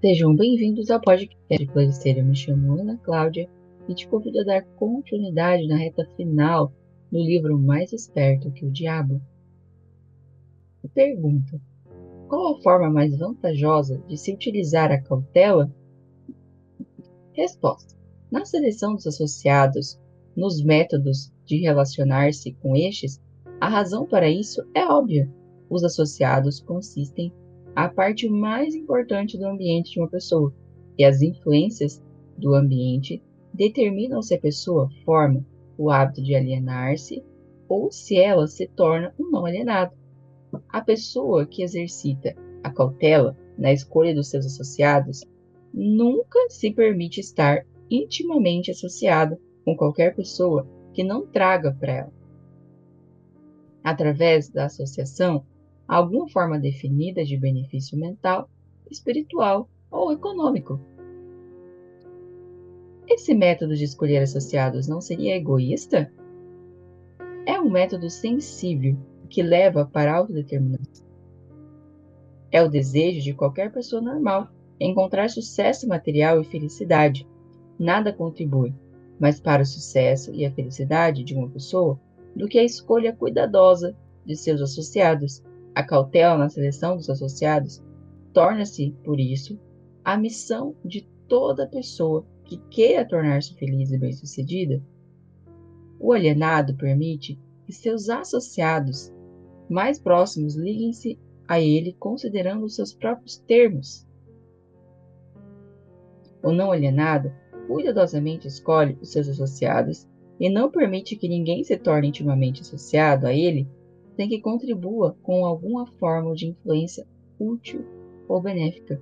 Sejam bem-vindos ao podcast Placeira. Me chamo Ana Cláudia e te convido a dar continuidade na reta final do livro Mais Esperto que o Diabo. Pergunta: Qual a forma mais vantajosa de se utilizar a cautela? Resposta: Na seleção dos associados, nos métodos de relacionar-se com estes, a razão para isso é óbvia. Os associados consistem a parte mais importante do ambiente de uma pessoa, e as influências do ambiente determinam se a pessoa forma o hábito de alienar-se ou se ela se torna um não alienado. A pessoa que exercita a cautela na escolha dos seus associados nunca se permite estar intimamente associada com qualquer pessoa que não traga para ela. Através da associação, alguma forma definida de benefício mental, espiritual ou econômico. Esse método de escolher associados não seria egoísta? É um método sensível que leva para a autodeterminação. É o desejo de qualquer pessoa normal encontrar sucesso material e felicidade. Nada contribui mais para o sucesso e a felicidade de uma pessoa do que a escolha cuidadosa de seus associados a cautela na seleção dos associados torna-se, por isso, a missão de toda pessoa que queira tornar-se feliz e bem-sucedida. O alienado permite que seus associados mais próximos liguem-se a ele considerando os seus próprios termos. O não alienado cuidadosamente escolhe os seus associados e não permite que ninguém se torne intimamente associado a ele sem que contribua com alguma forma de influência útil ou benéfica.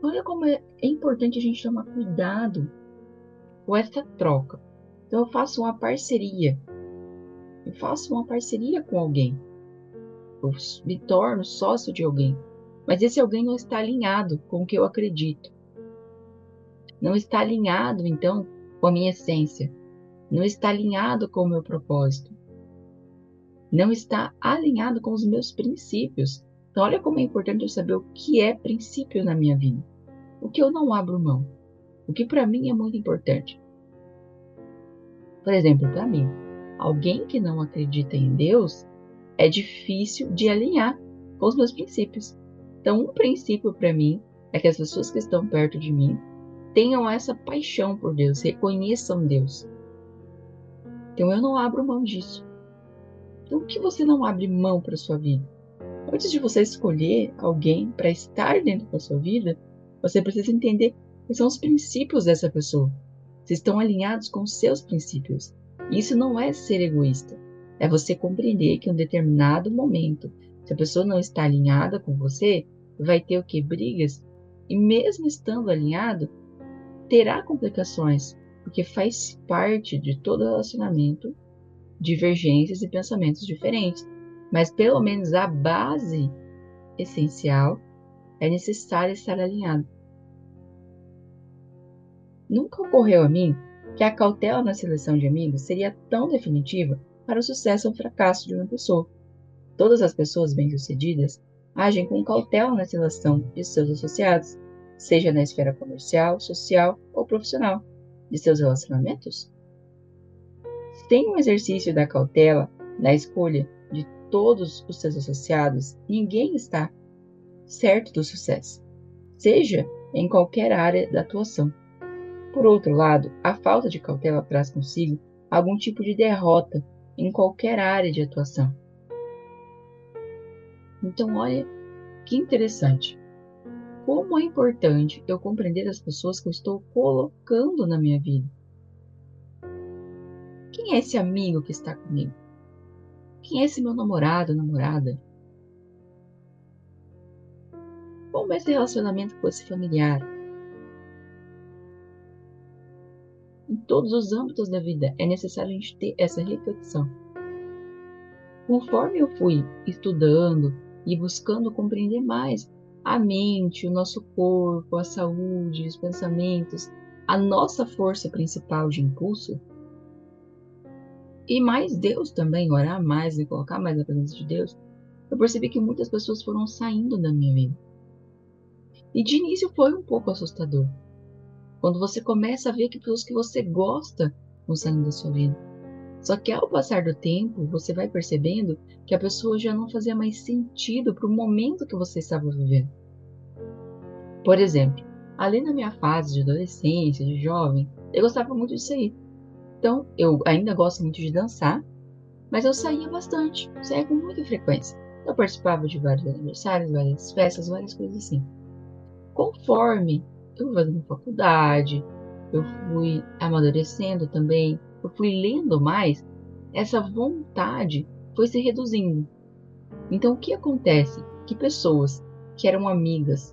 Olha como é, importante a gente tomar cuidado com essa troca. Então eu faço uma parceria. Eu faço uma parceria com alguém. Eu me torno sócio de alguém. Mas esse alguém não está alinhado com o que eu acredito. Não está alinhado, então, com a minha essência. Não está alinhado com o meu propósito não está alinhado com os meus princípios. Então, olha como é importante eu saber o que é princípio na minha vida. O que eu não abro mão. O que para mim é muito importante. Por exemplo, para mim, alguém que não acredita em Deus é difícil de alinhar com os meus princípios. Então, um princípio para mim é que as pessoas que estão perto de mim tenham essa paixão por Deus, reconheçam Deus. Então, eu não abro mão disso. Então, o que você não abre mão para sua vida? Antes de você escolher alguém para estar dentro da sua vida, você precisa entender quais são os princípios dessa pessoa. Se estão alinhados com os seus princípios. Isso não é ser egoísta. É você compreender que em um determinado momento, se a pessoa não está alinhada com você, vai ter o que? Brigas. E mesmo estando alinhado, terá complicações, porque faz parte de todo relacionamento divergências e pensamentos diferentes, mas pelo menos a base essencial é necessário estar alinhado. Nunca ocorreu a mim que a cautela na seleção de amigos seria tão definitiva para o sucesso ou fracasso de uma pessoa. Todas as pessoas bem-sucedidas agem com cautela na seleção de seus associados, seja na esfera comercial, social ou profissional, de seus relacionamentos sem o exercício da cautela na escolha de todos os seus associados, ninguém está certo do sucesso, seja em qualquer área da atuação. Por outro lado, a falta de cautela traz consigo algum tipo de derrota em qualquer área de atuação. Então, olha que interessante. Como é importante eu compreender as pessoas que eu estou colocando na minha vida. Quem é esse amigo que está comigo? Quem é esse meu namorado, namorada? Como é esse relacionamento com esse familiar? Em todos os âmbitos da vida é necessário a gente ter essa reflexão. Conforme eu fui estudando e buscando compreender mais a mente, o nosso corpo, a saúde, os pensamentos, a nossa força principal de impulso, e mais Deus também, orar mais e colocar mais a presença de Deus, eu percebi que muitas pessoas foram saindo da minha vida. E de início foi um pouco assustador. Quando você começa a ver que pessoas que você gosta vão saindo da sua vida. Só que ao passar do tempo, você vai percebendo que a pessoa já não fazia mais sentido para o momento que você estava vivendo. Por exemplo, ali na minha fase de adolescência, de jovem, eu gostava muito de sair. Então, eu ainda gosto muito de dançar, mas eu saía bastante, saía com muita frequência. Eu participava de vários aniversários, várias festas, várias coisas assim. Conforme eu fui fazendo faculdade, eu fui amadurecendo também, eu fui lendo mais, essa vontade foi se reduzindo. Então, o que acontece? Que pessoas que eram amigas,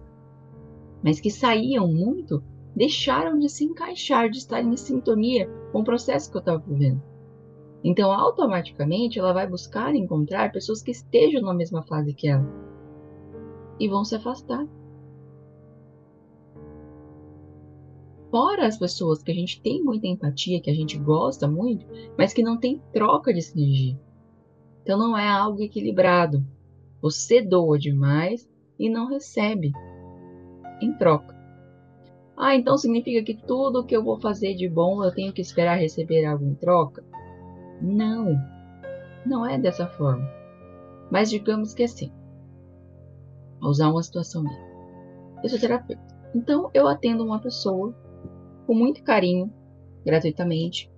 mas que saíam muito, deixaram de se encaixar, de estar em sintonia com o processo que eu estava vivendo. Então, automaticamente, ela vai buscar encontrar pessoas que estejam na mesma fase que ela e vão se afastar. Fora as pessoas que a gente tem muita empatia, que a gente gosta muito, mas que não tem troca de sinergia. Então não é algo equilibrado. Você doa demais e não recebe em troca. Ah, então significa que tudo que eu vou fazer de bom eu tenho que esperar receber algo em troca? Não, não é dessa forma. Mas digamos que é assim. Vou usar uma situação minha. Eu sou terapeuta. Então eu atendo uma pessoa com muito carinho, gratuitamente,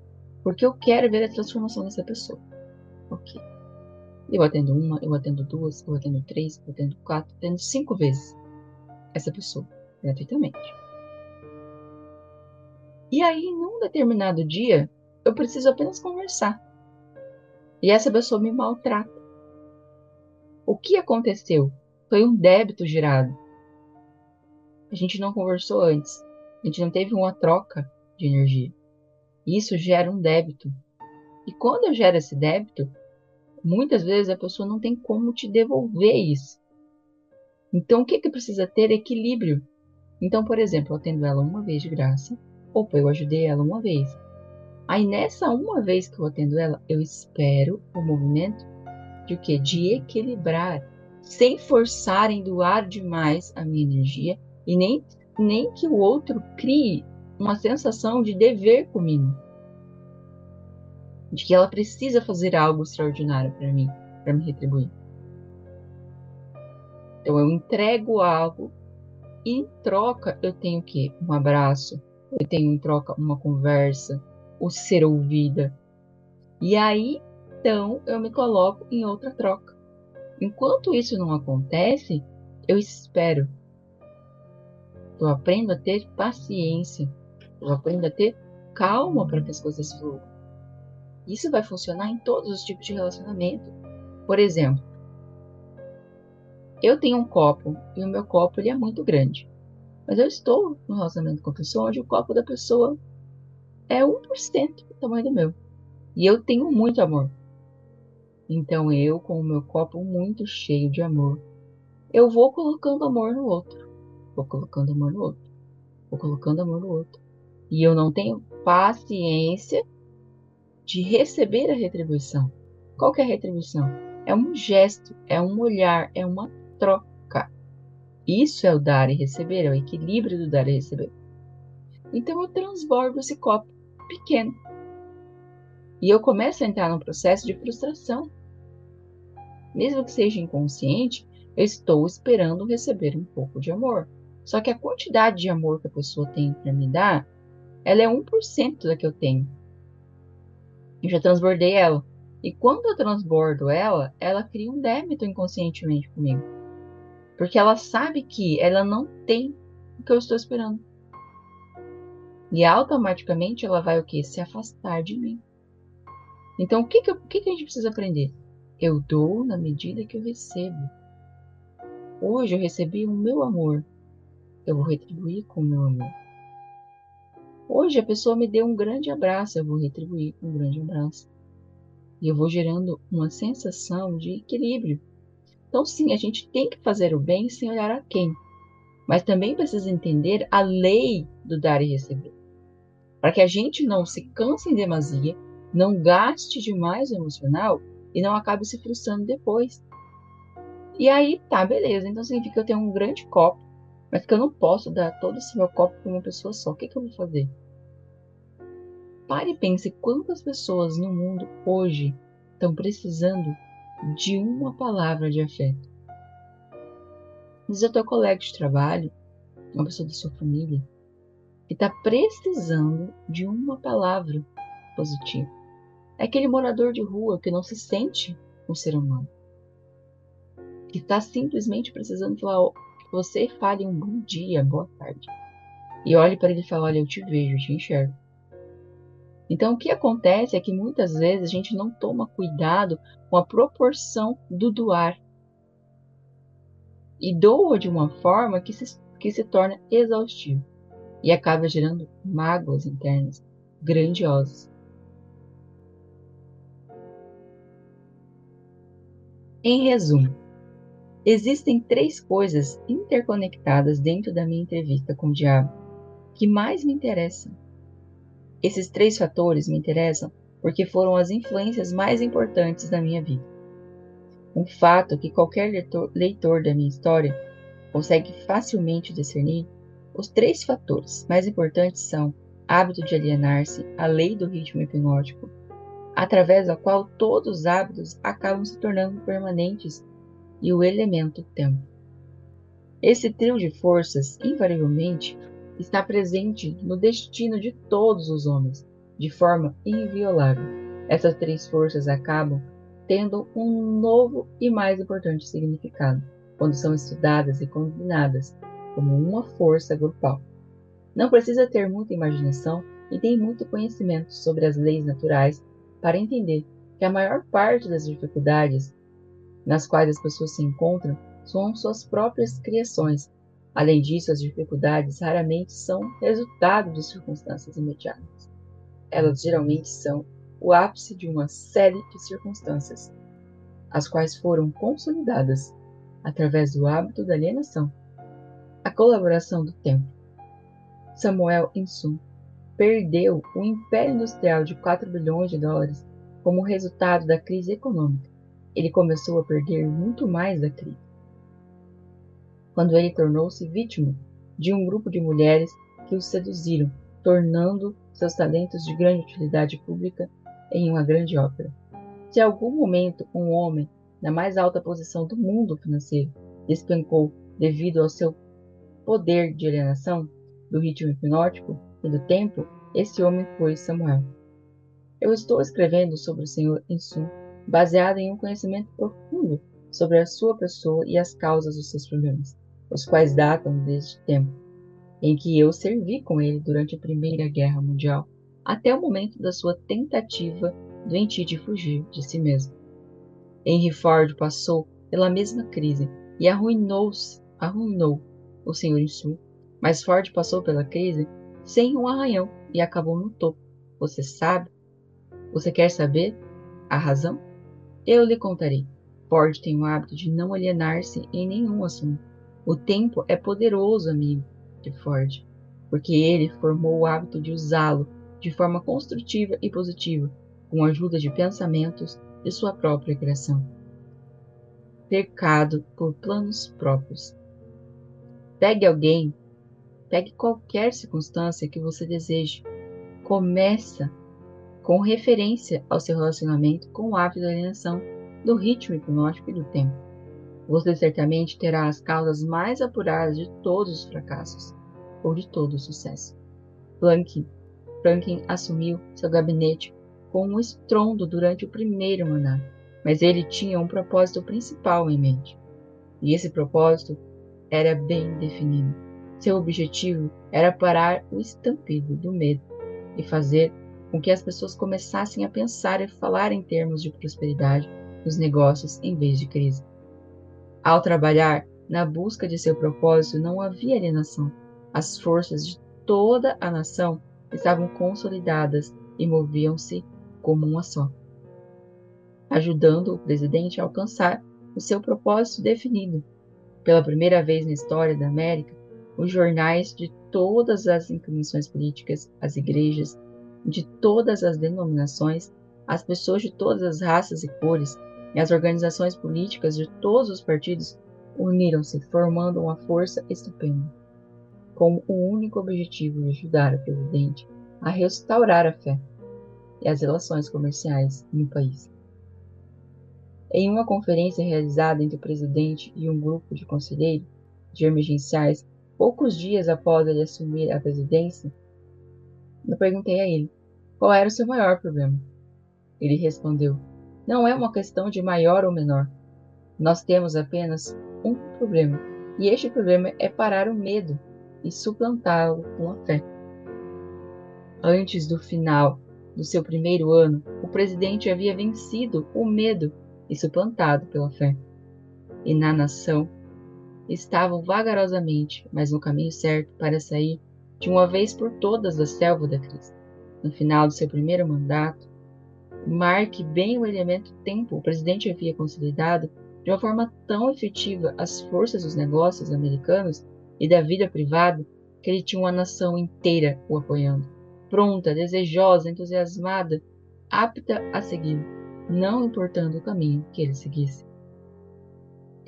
porque eu quero ver a transformação dessa pessoa. Ok. Eu atendo uma, eu atendo duas, eu atendo três, eu atendo quatro, eu atendo cinco vezes essa pessoa, gratuitamente. E aí, num determinado dia, eu preciso apenas conversar. E essa pessoa me maltrata. O que aconteceu? Foi um débito gerado. A gente não conversou antes. A gente não teve uma troca de energia. Isso gera um débito. E quando eu gero esse débito, muitas vezes a pessoa não tem como te devolver isso. Então, o que, que precisa ter? Equilíbrio. Então, por exemplo, eu atendo ela uma vez de graça. Opa, eu ajudei ela uma vez. Aí, nessa uma vez que eu atendo ela, eu espero o movimento de o quê? De equilibrar, sem forçar em doar demais a minha energia e nem nem que o outro crie uma sensação de dever comigo. De que ela precisa fazer algo extraordinário para mim, para me retribuir. Então eu entrego algo e em troca eu tenho o quê? Um abraço, eu tenho em troca uma conversa, o ser ouvida. E aí, então, eu me coloco em outra troca. Enquanto isso não acontece, eu espero eu aprendo a ter paciência. Eu aprendo a ter calma para que as coisas fluam. Isso vai funcionar em todos os tipos de relacionamento. Por exemplo, eu tenho um copo e o meu copo ele é muito grande. Mas eu estou no relacionamento com a pessoa onde o copo da pessoa é 1% do tamanho do meu. E eu tenho muito amor. Então eu, com o meu copo muito cheio de amor, eu vou colocando amor no outro. Vou colocando amor no outro. Vou colocando amor no outro. E eu não tenho paciência de receber a retribuição. Qual que é a retribuição? É um gesto, é um olhar, é uma troca. Isso é o dar e receber, é o equilíbrio do dar e receber. Então eu transbordo esse copo pequeno. E eu começo a entrar num processo de frustração. Mesmo que seja inconsciente, eu estou esperando receber um pouco de amor. Só que a quantidade de amor que a pessoa tem para me dar, ela é 1% da que eu tenho. Eu já transbordei ela. E quando eu transbordo ela, ela cria um débito inconscientemente comigo. Porque ela sabe que ela não tem o que eu estou esperando. E automaticamente ela vai o que? Se afastar de mim. Então o que, que, o que, que a gente precisa aprender? Eu dou na medida que eu recebo. Hoje eu recebi o meu amor eu vou retribuir com o meu amor. Hoje a pessoa me deu um grande abraço, eu vou retribuir com um grande abraço. E eu vou gerando uma sensação de equilíbrio. Então, sim, a gente tem que fazer o bem sem olhar a quem, mas também precisa entender a lei do dar e receber. Para que a gente não se canse em demasia, não gaste demais o emocional e não acabe se frustrando depois. E aí, tá, beleza. Então significa que eu tenho um grande copo mas que eu não posso dar todo esse meu copo para uma pessoa só. O que, que eu vou fazer? Pare e pense quantas pessoas no mundo hoje estão precisando de uma palavra de afeto. Diz o teu colega de trabalho, uma pessoa da sua família, que está precisando de uma palavra positiva. É aquele morador de rua que não se sente um ser humano. Que está simplesmente precisando falar, que você fale um bom dia, boa tarde. E olhe para ele e fale, olha, eu te vejo, eu te enxergo. Então, o que acontece é que muitas vezes a gente não toma cuidado com a proporção do doar. E doa de uma forma que se, que se torna exaustivo e acaba gerando mágoas internas grandiosas. Em resumo, existem três coisas interconectadas dentro da minha entrevista com o diabo que mais me interessam esses três fatores me interessam porque foram as influências mais importantes da minha vida. Um fato que qualquer leitor, leitor da minha história consegue facilmente discernir: os três fatores mais importantes são hábito de alienar-se, a lei do ritmo hipnótico, através da qual todos os hábitos acabam se tornando permanentes, e o elemento tempo. Esse trio de forças, invariavelmente, está presente no destino de todos os homens, de forma inviolável. Essas três forças acabam tendo um novo e mais importante significado quando são estudadas e combinadas como uma força grupal. Não precisa ter muita imaginação e nem muito conhecimento sobre as leis naturais para entender que a maior parte das dificuldades nas quais as pessoas se encontram são suas próprias criações Além disso, as dificuldades raramente são resultado de circunstâncias imediatas. Elas geralmente são o ápice de uma série de circunstâncias, as quais foram consolidadas através do hábito da alienação, a colaboração do tempo. Samuel Insum perdeu o império industrial de 4 bilhões de dólares como resultado da crise econômica. Ele começou a perder muito mais da crise quando ele tornou-se vítima de um grupo de mulheres que o seduziram, tornando seus talentos de grande utilidade pública em uma grande ópera. Se em algum momento um homem na mais alta posição do mundo financeiro despencou devido ao seu poder de alienação, do ritmo hipnótico e do tempo, esse homem foi Samuel. Eu estou escrevendo sobre o Senhor Insum, baseado em um conhecimento profundo sobre a sua pessoa e as causas dos seus problemas os quais datam deste tempo, em que eu servi com ele durante a Primeira Guerra Mundial, até o momento da sua tentativa doentia de fugir de si mesmo. Henry Ford passou pela mesma crise e arruinou-se, arruinou o Sr. Insul, mas Ford passou pela crise sem um arranhão e acabou no topo. Você sabe? Você quer saber a razão? Eu lhe contarei. Ford tem o hábito de não alienar-se em nenhum assunto. O tempo é poderoso amigo de Ford, porque ele formou o hábito de usá-lo de forma construtiva e positiva, com a ajuda de pensamentos de sua própria criação. Cercado por planos próprios. Pegue alguém, pegue qualquer circunstância que você deseje. Começa com referência ao seu relacionamento com o hábito da alienação, do ritmo hipnótico e do tempo. Você certamente terá as causas mais apuradas de todos os fracassos, ou de todo o sucesso. Franklin, Franklin assumiu seu gabinete com um estrondo durante o primeiro mandato, mas ele tinha um propósito principal em mente. E esse propósito era bem definido. Seu objetivo era parar o estampido do medo e fazer com que as pessoas começassem a pensar e falar em termos de prosperidade nos negócios em vez de crise. Ao trabalhar na busca de seu propósito, não havia alienação. As forças de toda a nação estavam consolidadas e moviam-se como uma só, ajudando o presidente a alcançar o seu propósito definido. Pela primeira vez na história da América, os jornais de todas as inclinações políticas, as igrejas de todas as denominações, as pessoas de todas as raças e cores e as organizações políticas de todos os partidos uniram-se, formando uma força estupenda. com o único objetivo de ajudar o presidente a restaurar a fé e as relações comerciais no país. Em uma conferência realizada entre o presidente e um grupo de conselheiros de emergenciais, poucos dias após ele assumir a presidência, eu perguntei a ele qual era o seu maior problema. Ele respondeu: Não é uma questão de maior ou menor. Nós temos apenas um problema, e este problema é parar o medo e suplantá-lo com a fé. Antes do final do seu primeiro ano, o presidente havia vencido o medo e suplantado pela fé. E na nação estavam vagarosamente, mas no caminho certo para sair de uma vez por todas da selva da crise. No final do seu primeiro mandato, marque bem o elemento tempo, o presidente havia consolidado de uma forma tão efetiva as forças dos negócios americanos e da vida privada que ele tinha uma nação inteira o apoiando pronta, desejosa, entusiasmada, apta a segui-lo, não importando o caminho que ele seguisse.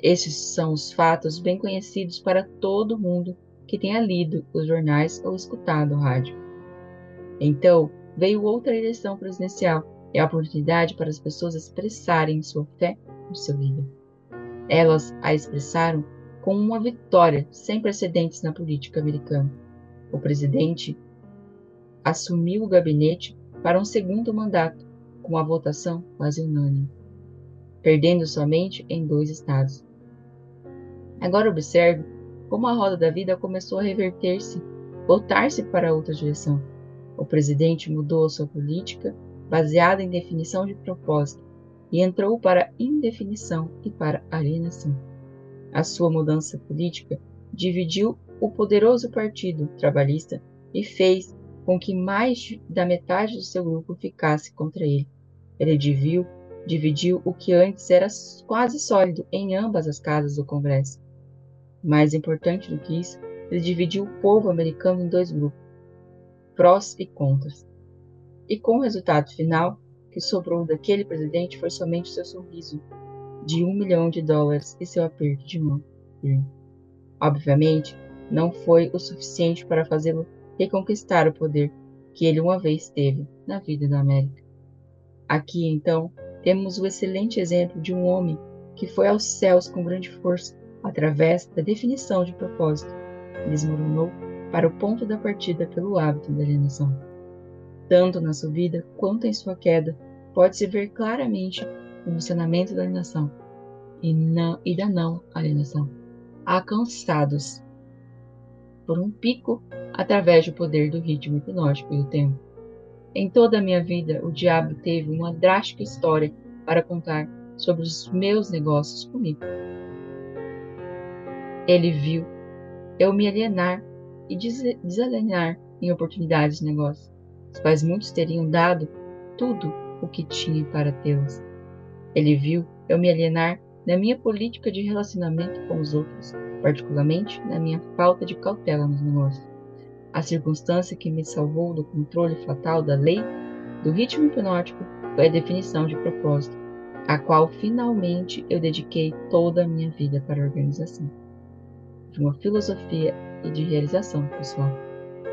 Estes são os fatos bem conhecidos para todo mundo que tenha lido os jornais ou escutado o rádio. Então, veio outra eleição presidencial e a oportunidade para as pessoas expressarem sua fé no seu líder. Elas a expressaram com uma vitória sem precedentes na política americana. O presidente assumiu o gabinete para um segundo mandato, com a votação quase unânime, perdendo somente em dois estados. Agora observe como a roda da vida começou a reverter-se, voltar-se para outra direção. O presidente mudou a sua política baseada em definição de propósito e entrou para indefinição e para alienação. A sua mudança política dividiu o poderoso Partido Trabalhista e fez com que mais da metade do seu grupo ficasse contra ele. Ele dividiu, dividiu o que antes era quase sólido em ambas as casas do Congresso. Mais importante do que isso, ele dividiu o povo americano em dois grupos, prós e contras. E com o resultado final, que sobrou daquele presidente foi somente seu sorriso de um milhão de dólares e seu aperto de mão. Obviamente, não foi o suficiente para fazê-lo reconquistar o poder que ele uma vez teve na vida da América. Aqui, então, temos o excelente exemplo de um homem que foi aos céus com grande força através da definição de propósito. Desmoronou para o ponto da partida pelo hábito da alienação. Tanto na subida quanto em sua queda, pode-se ver claramente o funcionamento da alienação e, não, e da não alienação. Alcançados por um pico através do poder do ritmo hipnótico e do tempo. Em toda a minha vida, o diabo teve uma drástica história para contar sobre os meus negócios comigo. Ele viu eu me alienar e desalienar em oportunidades de negócio, os quais muitos teriam dado tudo o que tinha para tê-las. Ele viu eu me alienar na minha política de relacionamento com os outros, particularmente na minha falta de cautela nos negócios. A circunstância que me salvou do controle fatal da lei do ritmo hipnótico foi a definição de propósito, a qual finalmente eu dediquei toda a minha vida para a organização de uma filosofia e de realização pessoal,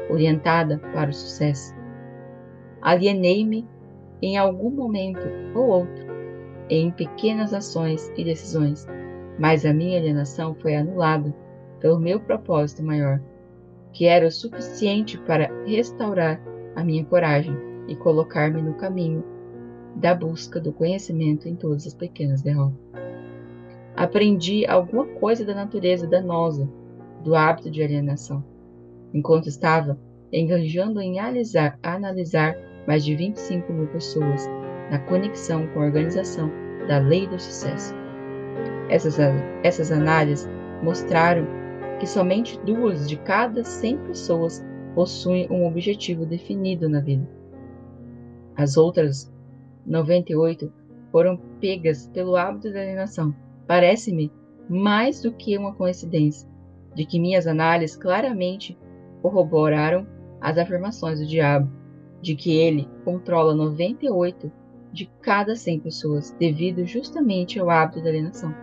orientada para o sucesso. Alienei-me em algum momento ou outro em pequenas ações e decisões mas a minha alienação foi anulada pelo meu propósito maior, que era o suficiente para restaurar a minha coragem e colocar-me no caminho da busca do conhecimento em todas as pequenas derrotas. Aprendi alguma coisa da natureza danosa do hábito de alienação, enquanto estava engajando em analisar, analisar mais de 25 mil pessoas na conexão com a organização da lei do sucesso. Essas, essas análises mostraram que somente duas de cada 100 pessoas possuem um objetivo definido na vida. As outras 98 foram pegas pelo hábito da alienação. Parece-me mais do que uma coincidência de que minhas análises claramente corroboraram as afirmações do diabo de que ele controla 98 de cada 100 pessoas devido justamente ao hábito da alienação.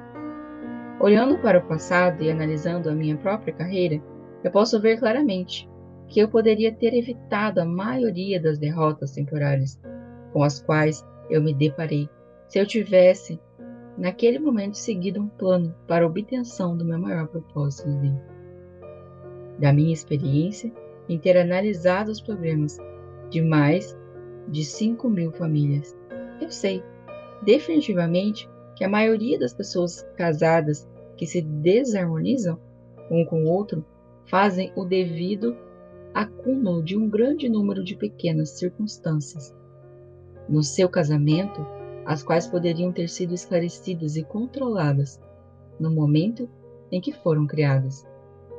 Olhando para o passado e analisando a minha própria carreira, eu posso ver claramente que eu poderia ter evitado a maioria das derrotas temporárias com as quais eu me deparei se eu tivesse, naquele momento, seguido um plano para a obtenção do meu maior propósito de vida. Da minha experiência em ter analisado os problemas de mais de 5 mil famílias, eu sei definitivamente que a maioria das pessoas casadas que se desarmonizam um com o outro fazem o devido acúmulo de um grande número de pequenas circunstâncias. No seu casamento, as quais poderiam ter sido esclarecidas e controladas no momento em que foram criadas.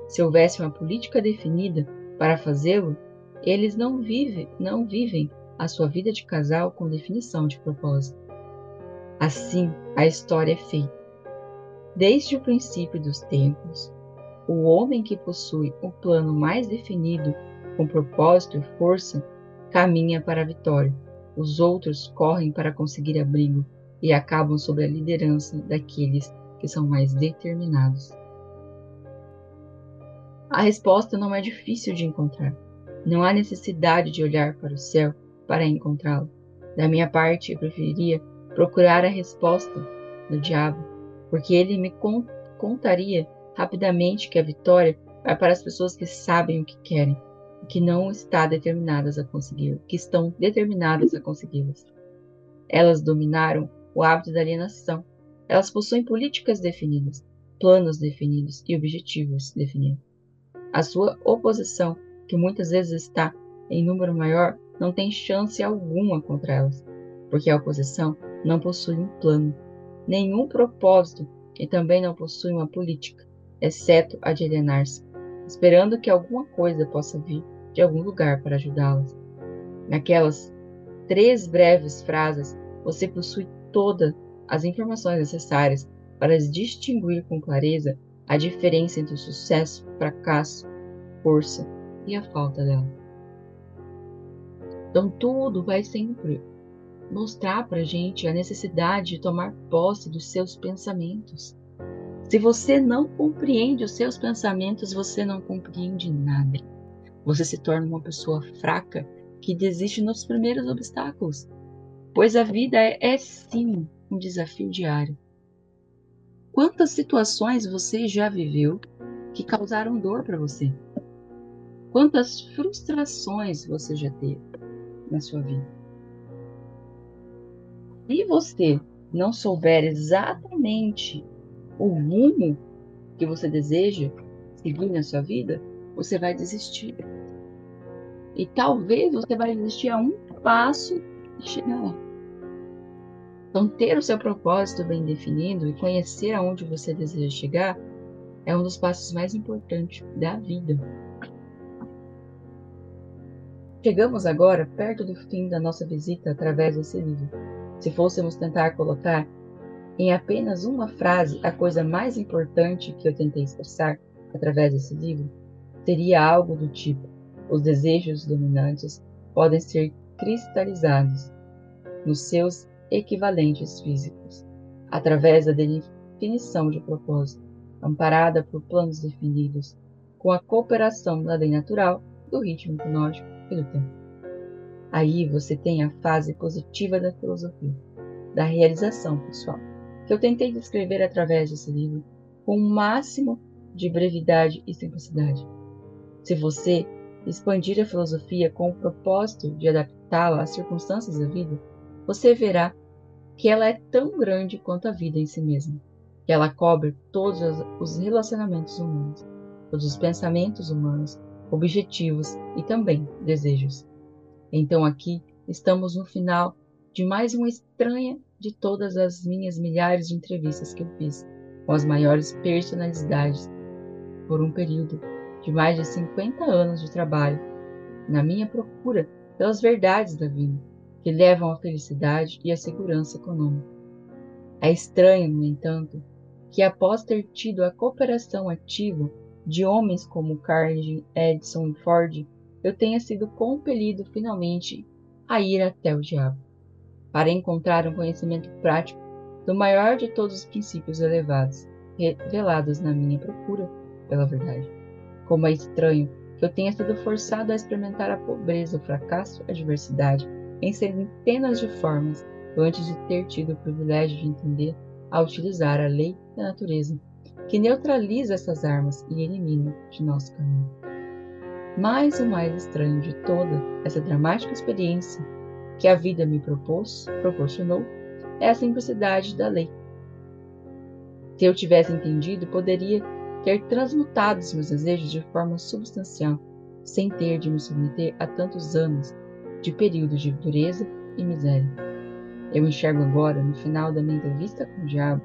Se houvesse uma política definida para fazê-lo, eles não, vive, não vivem a sua vida de casal com definição de propósito. Assim, a história é feita. Desde o princípio dos tempos, o homem que possui o plano mais definido, com propósito e força, caminha para a vitória. Os outros correm para conseguir abrigo e acabam sob a liderança daqueles que são mais determinados. A resposta não é difícil de encontrar. Não há necessidade de olhar para o céu para encontrá-la. Da minha parte, eu preferiria procurar a resposta no diabo, porque ele me contaria rapidamente que a vitória vai para as pessoas que sabem o que querem e que não está determinadas a conseguir, que estão determinadas a consegui-las. Elas dominaram o hábito da alienação. Elas possuem políticas definidas, planos definidos e objetivos definidos. A sua oposição, que muitas vezes está em número maior, não tem chance alguma contra elas, porque a oposição não possui um plano, nenhum propósito e também não possui uma política exceto a de alienar-se, esperando que alguma coisa possa vir de algum lugar para ajudá-las. Naquelas três breves frases, você possui todas as informações necessárias para distinguir com clareza a diferença entre o sucesso, fracasso, força e a falta dela. Então, tudo vai sempre mostrar para gente a necessidade de tomar posse dos seus pensamentos. Se você não compreende os seus pensamentos, você não compreende nada. Você se torna uma pessoa fraca que desiste nos primeiros obstáculos, pois a vida é, é sim um desafio diário. Quantas situações você já viveu que causaram dor para você? Quantas frustrações você já teve na sua vida? Se você não souber exatamente o rumo que você deseja seguir na sua vida, você vai desistir. E talvez você vai desistir a um passo de chegar lá. Então, ter o seu propósito bem definido e conhecer aonde você deseja chegar é um dos passos mais importantes da vida. Chegamos agora perto do fim da nossa visita através desse livro. Se fôssemos tentar colocar em apenas uma frase a coisa mais importante que eu tentei expressar através desse livro, seria algo do tipo: os desejos dominantes podem ser cristalizados nos seus equivalentes físicos, através da definição de propósito, amparada por planos definidos, com a cooperação da lei natural, do ritmo hipnótico e do tempo. Aí você tem a fase positiva da filosofia, da realização pessoal que eu tentei descrever através desse livro com o máximo de brevidade e simplicidade. Se você expandir a filosofia com o propósito de adaptá-la às circunstâncias da vida, você verá que ela é tão grande quanto a vida em si mesma, que ela cobre todos os relacionamentos humanos, todos os pensamentos humanos, objetivos e também desejos. Então aqui estamos no final de mais uma estranha de todas as minhas milhares de entrevistas que eu fiz com as maiores personalidades por um período de mais de 50 anos de trabalho na minha procura pelas verdades da vida que levam à felicidade e à segurança econômica. É estranho, no entanto, que após ter tido a cooperação ativa de homens como Carnegie, Edison e Ford, eu tenha sido compelido finalmente a ir até o diabo para encontrar um conhecimento prático do maior de todos os princípios elevados, revelados na minha procura pela verdade. Como é estranho que eu tenha sido forçado a experimentar a pobreza, o fracasso, a adversidade, em centenas de formas, antes de ter tido o privilégio de entender a utilizar a lei da natureza, que neutraliza essas armas e elimina de nosso caminho. Mas o mais estranho de toda essa dramática experiência que a vida me propôs, proporcionou, é a simplicidade da lei. Se eu tivesse entendido, poderia ter transmutado os meus desejos de forma substancial, sem ter de me submeter a tantos anos de períodos de dureza e miséria. Eu enxergo agora, no final da minha entrevista com o diabo,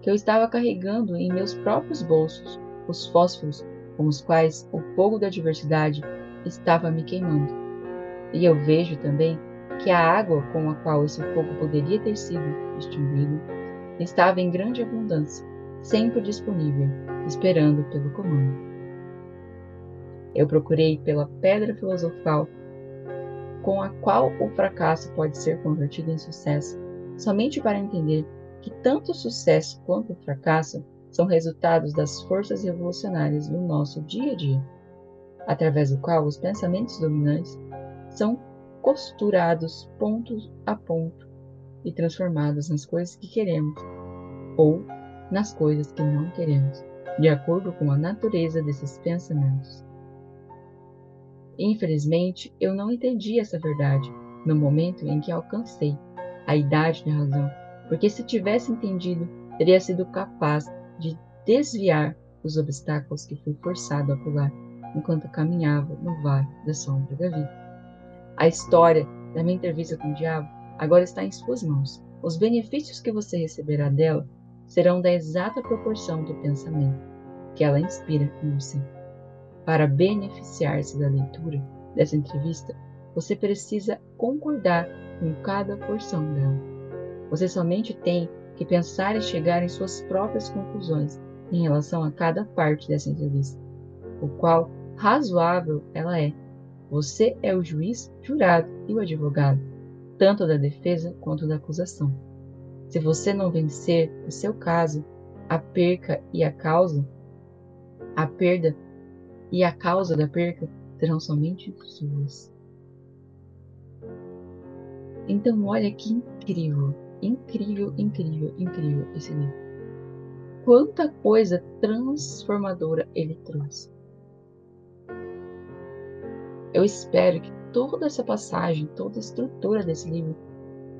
que eu estava carregando em meus próprios bolsos os fósforos com os quais o fogo da diversidade estava me queimando. E eu vejo também que a água com a qual esse fogo poderia ter sido extinguido estava em grande abundância, sempre disponível, esperando pelo comando. Eu procurei pela pedra filosofal com a qual o fracasso pode ser convertido em sucesso, somente para entender que tanto o sucesso quanto o fracasso são resultados das forças revolucionárias do nosso dia a dia, através do qual os pensamentos dominantes são costurados ponto a ponto e transformados nas coisas que queremos ou nas coisas que não queremos, de acordo com a natureza desses pensamentos. Infelizmente, eu não entendi essa verdade no momento em que alcancei a idade da razão, porque se tivesse entendido, teria sido capaz de desviar os obstáculos que fui forçado a pular enquanto caminhava no vale da sombra da vida. A história da minha entrevista com o diabo agora está em suas mãos. Os benefícios que você receberá dela serão da exata proporção do pensamento que ela inspira em você. Para beneficiar-se da leitura dessa entrevista, você precisa concordar com cada porção dela. Você somente tem que pensar e chegar em suas próprias conclusões em relação a cada parte dessa entrevista, o qual razoável ela é você é o juiz, jurado e o advogado, tanto da defesa quanto da acusação. Se você não vencer o seu caso, a perca e a causa, a perda e a causa da perca serão somente suas. Então, olha que incrível, incrível, incrível, incrível esse livro. Quanta coisa transformadora ele trouxe. Eu espero que toda essa passagem, toda a estrutura desse livro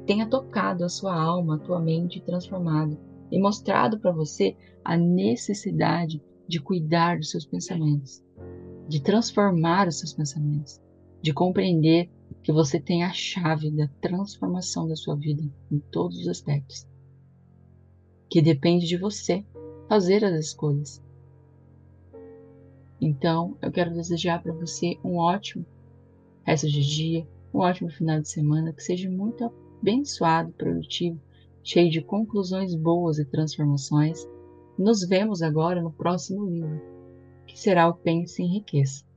tenha tocado a sua alma, a tua mente transformado e mostrado para você a necessidade de cuidar dos seus pensamentos, de transformar os seus pensamentos, de compreender que você tem a chave da transformação da sua vida em todos os aspectos. Que depende de você fazer as escolhas. Então, eu quero desejar para você um ótimo resto de dia, um ótimo final de semana, que seja muito abençoado, produtivo, cheio de conclusões boas e transformações. Nos vemos agora no próximo livro, que será o Pense em Riqueza.